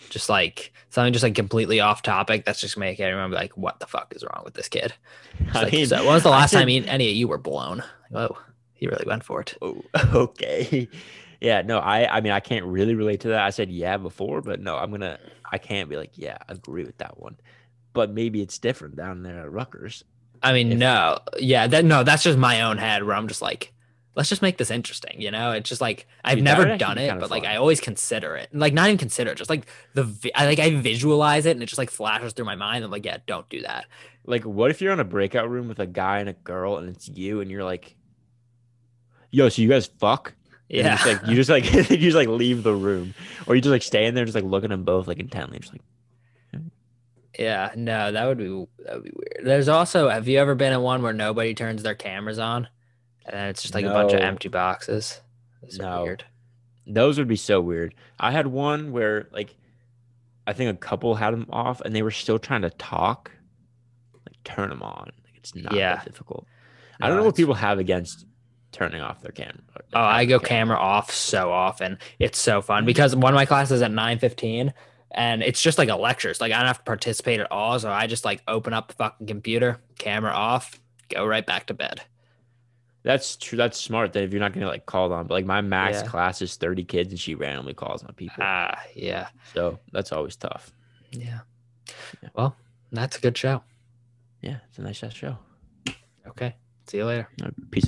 Speaker 2: just like something just like completely off topic. That's just make everyone be like, "What the fuck is wrong with this kid?"
Speaker 1: I
Speaker 2: like,
Speaker 1: mean,
Speaker 2: so when was the last
Speaker 1: said-
Speaker 2: time any of you were blown? Like, oh, he really went for it.
Speaker 1: Oh, okay. Yeah, no, I I mean I can't really relate to that. I said yeah before, but no, I'm gonna I can't be like, yeah, agree with that one. But maybe it's different down there at Rutgers.
Speaker 2: I mean,
Speaker 1: If-
Speaker 2: no, yeah, that no, that's just my own head where I'm just like, let's just make this interesting, you know? It's just like I've
Speaker 1: Dude,
Speaker 2: never done it, but like. I always consider it, like not even consider it, just like the vi- I like I visualize it and it just like flashes through my mind. I'm like, yeah, don't do that.
Speaker 1: Like, what if you're in a breakout room with a guy and a girl and it's you and you're like, yo, so you guys fuck?
Speaker 2: Yeah,
Speaker 1: Just like you just like you just like leave the room. Or you just like stay in there just like looking at them both like intently, just like
Speaker 2: yeah, no, that would be that would be weird. There's also, have you ever been in one where nobody turns their cameras on, and it's just like a bunch of empty boxes? That's
Speaker 1: No.
Speaker 2: weird.
Speaker 1: Those would be so weird. I had one where like I think a couple had them off and they were still trying to talk. Like turn them on. Like it's not
Speaker 2: Yeah.
Speaker 1: that difficult. I don't know what people have against turning off their camera.
Speaker 2: Oh, I go camera off so often. It's so fun because one of my classes at 9:15 and it's just like a lecture. It's like I don't have to participate at all. So I just like open up the fucking computer, camera off, go right back to bed.
Speaker 1: That's true. That's smart. That if you're not gonna like call on, but like my max
Speaker 2: Yeah.
Speaker 1: class is 30 kids and she randomly calls on people.
Speaker 2: Ah, yeah.
Speaker 1: so that's always tough.
Speaker 2: Yeah.
Speaker 1: Yeah.
Speaker 2: Well, that's a good show.
Speaker 1: Yeah, it's a nice show.
Speaker 2: Okay. See you later.
Speaker 1: Uh, Peace